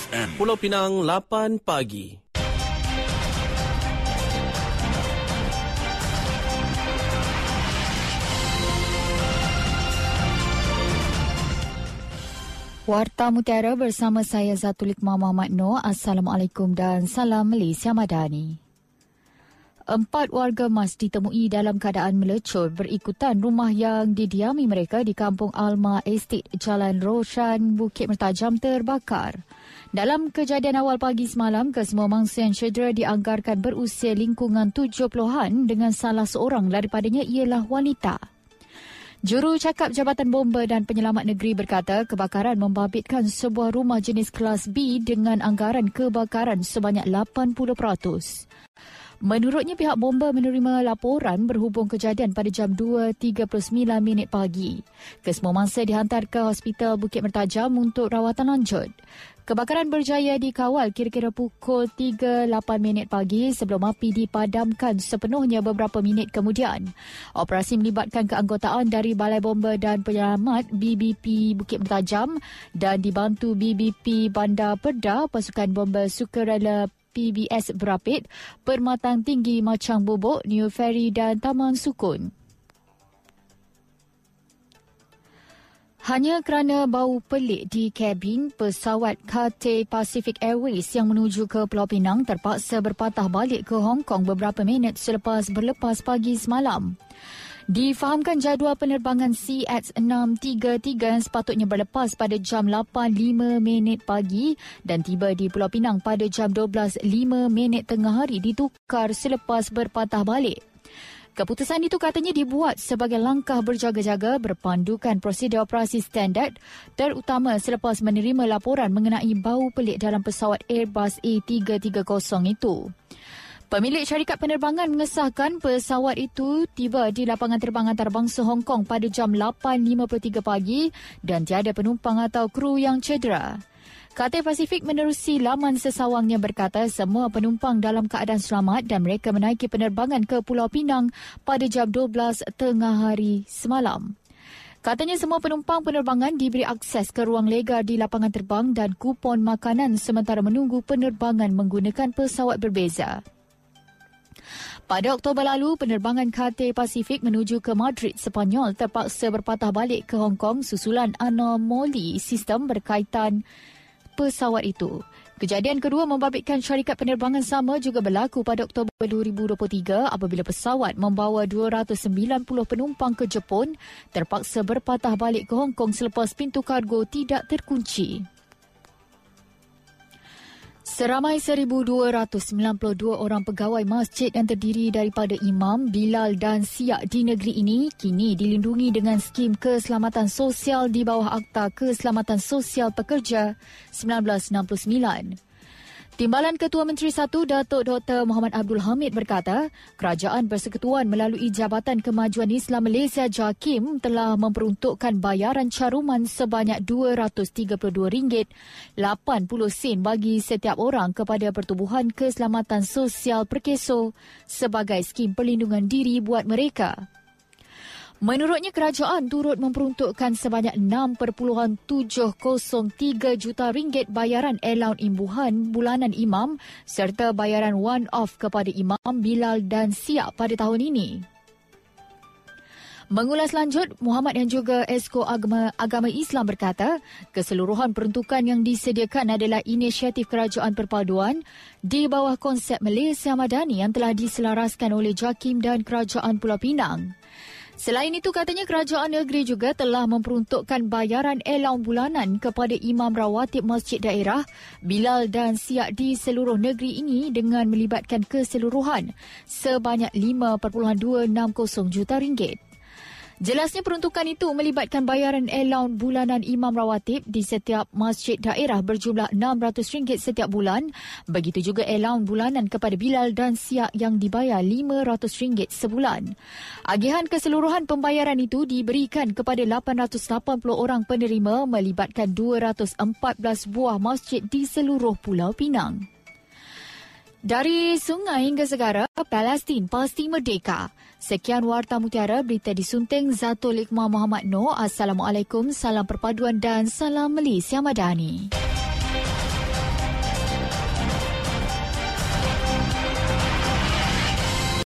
FM. Pulau Pinang 8 pagi. Warta Mutiara bersama saya Zatulik Muhammad Noor. Assalamualaikum dan salam Malaysia Madani. Empat warga mas ditemui dalam keadaan melecur berikutan rumah yang didiami mereka di Kampung Alma Estate, Jalan Roshan, Bukit Mertajam terbakar. Dalam kejadian awal pagi semalam, kesemua mangsa yang cedera dianggarkan berusia lingkungan 70-an dengan salah seorang daripadanya ialah wanita. Juru cakap Jabatan Bomba dan Penyelamat Negeri berkata kebakaran membabitkan sebuah rumah jenis kelas B dengan anggaran kebakaran sebanyak 80%. Menurutnya pihak bomba menerima laporan berhubung kejadian pada jam 2.39 minit pagi. Kesemua mangsa dihantar ke Hospital Bukit Mertajam untuk rawatan lanjut. Kebakaran berjaya dikawal kira-kira pukul 3.08 minit pagi sebelum api dipadamkan sepenuhnya beberapa minit kemudian. Operasi melibatkan keanggotaan dari Balai Bomba dan Penyelamat BBP Bukit Mertajam dan dibantu BBP Bandar Perda, Pasukan Bomba Sukarela PBS Berapit, Permatang Tinggi Macang Bobok, New Ferry dan Taman Sukun. Hanya kerana bau pelik di kabin pesawat Cathay Pacific Airways yang menuju ke Pulau Pinang terpaksa berpatah balik ke Hong Kong beberapa minit selepas berlepas pagi semalam. Difahamkan jadual penerbangan CX-633 yang sepatutnya berlepas pada jam 8.05 minit pagi dan tiba di Pulau Pinang pada jam 12.05 minit tengah hari ditukar selepas berpatah balik. Keputusan itu katanya dibuat sebagai langkah berjaga-jaga berpandukan prosedur operasi standard terutama selepas menerima laporan mengenai bau pelik dalam pesawat Airbus A330 itu. Pemilik syarikat penerbangan mengesahkan pesawat itu tiba di lapangan terbang antarabangsa Hong Kong pada jam 8.53 pagi dan tiada penumpang atau kru yang cedera. Cathay Pacific menerusi laman sesawangnya berkata semua penumpang dalam keadaan selamat dan mereka menaiki penerbangan ke Pulau Pinang pada jam 12 tengah hari semalam. Katanya semua penumpang penerbangan diberi akses ke ruang lega di lapangan terbang dan kupon makanan sementara menunggu penerbangan menggunakan pesawat berbeza. Pada Oktober lalu, penerbangan Cathay Pacific menuju ke Madrid, Sepanyol terpaksa berpatah balik ke Hong Kong susulan anomali sistem berkaitan pesawat itu. Kejadian kedua membabitkan syarikat penerbangan sama juga berlaku pada Oktober 2023 apabila pesawat membawa 290 penumpang ke Jepun terpaksa berpatah balik ke Hong Kong selepas pintu kargo tidak terkunci. Seramai 1,292 orang pegawai masjid yang terdiri daripada imam, bilal dan siak di negeri ini kini dilindungi dengan skim keselamatan sosial di bawah Akta Keselamatan Sosial Pekerja 1969. Timbalan Ketua Menteri Satu Datuk Dr. Muhammad Abdul Hamid berkata, Kerajaan Persekutuan melalui Jabatan Kemajuan Islam Malaysia JAKIM telah memperuntukkan bayaran caruman sebanyak RM232.80 sen bagi setiap orang kepada Pertubuhan Keselamatan Sosial Perkeso sebagai skim perlindungan diri buat mereka. Menurutnya kerajaan turut memperuntukkan sebanyak 6.703 juta ringgit bayaran allowance imbuhan bulanan imam serta bayaran one-off kepada imam, bilal dan siap pada tahun ini. Mengulas lanjut, Muhammad yang juga Esko Agama, Agama Islam berkata, keseluruhan peruntukan yang disediakan adalah inisiatif kerajaan perpaduan di bawah konsep Malaysia Madani yang telah diselaraskan oleh JAKIM dan Kerajaan Pulau Pinang. Selain itu, katanya kerajaan negeri juga telah memperuntukkan bayaran elaun bulanan kepada imam rawatib masjid daerah, Bilal dan Siak di seluruh negeri ini dengan melibatkan keseluruhan sebanyak 5.260 juta ringgit. Jelasnya peruntukan itu melibatkan bayaran allowance bulanan imam rawatib di setiap masjid daerah berjumlah RM600 setiap bulan. Begitu juga allowance bulanan kepada Bilal dan Siak yang dibayar RM500 sebulan. Agihan keseluruhan pembayaran itu diberikan kepada 880 orang penerima melibatkan 214 buah masjid di seluruh Pulau Pinang. Dari sungai hingga segara, Palestin pasti merdeka. Sekian Warta Mutiara, berita disunting Zatul Iqmah Muhammad Noor. Assalamualaikum, salam perpaduan dan salam Malaysia Madani.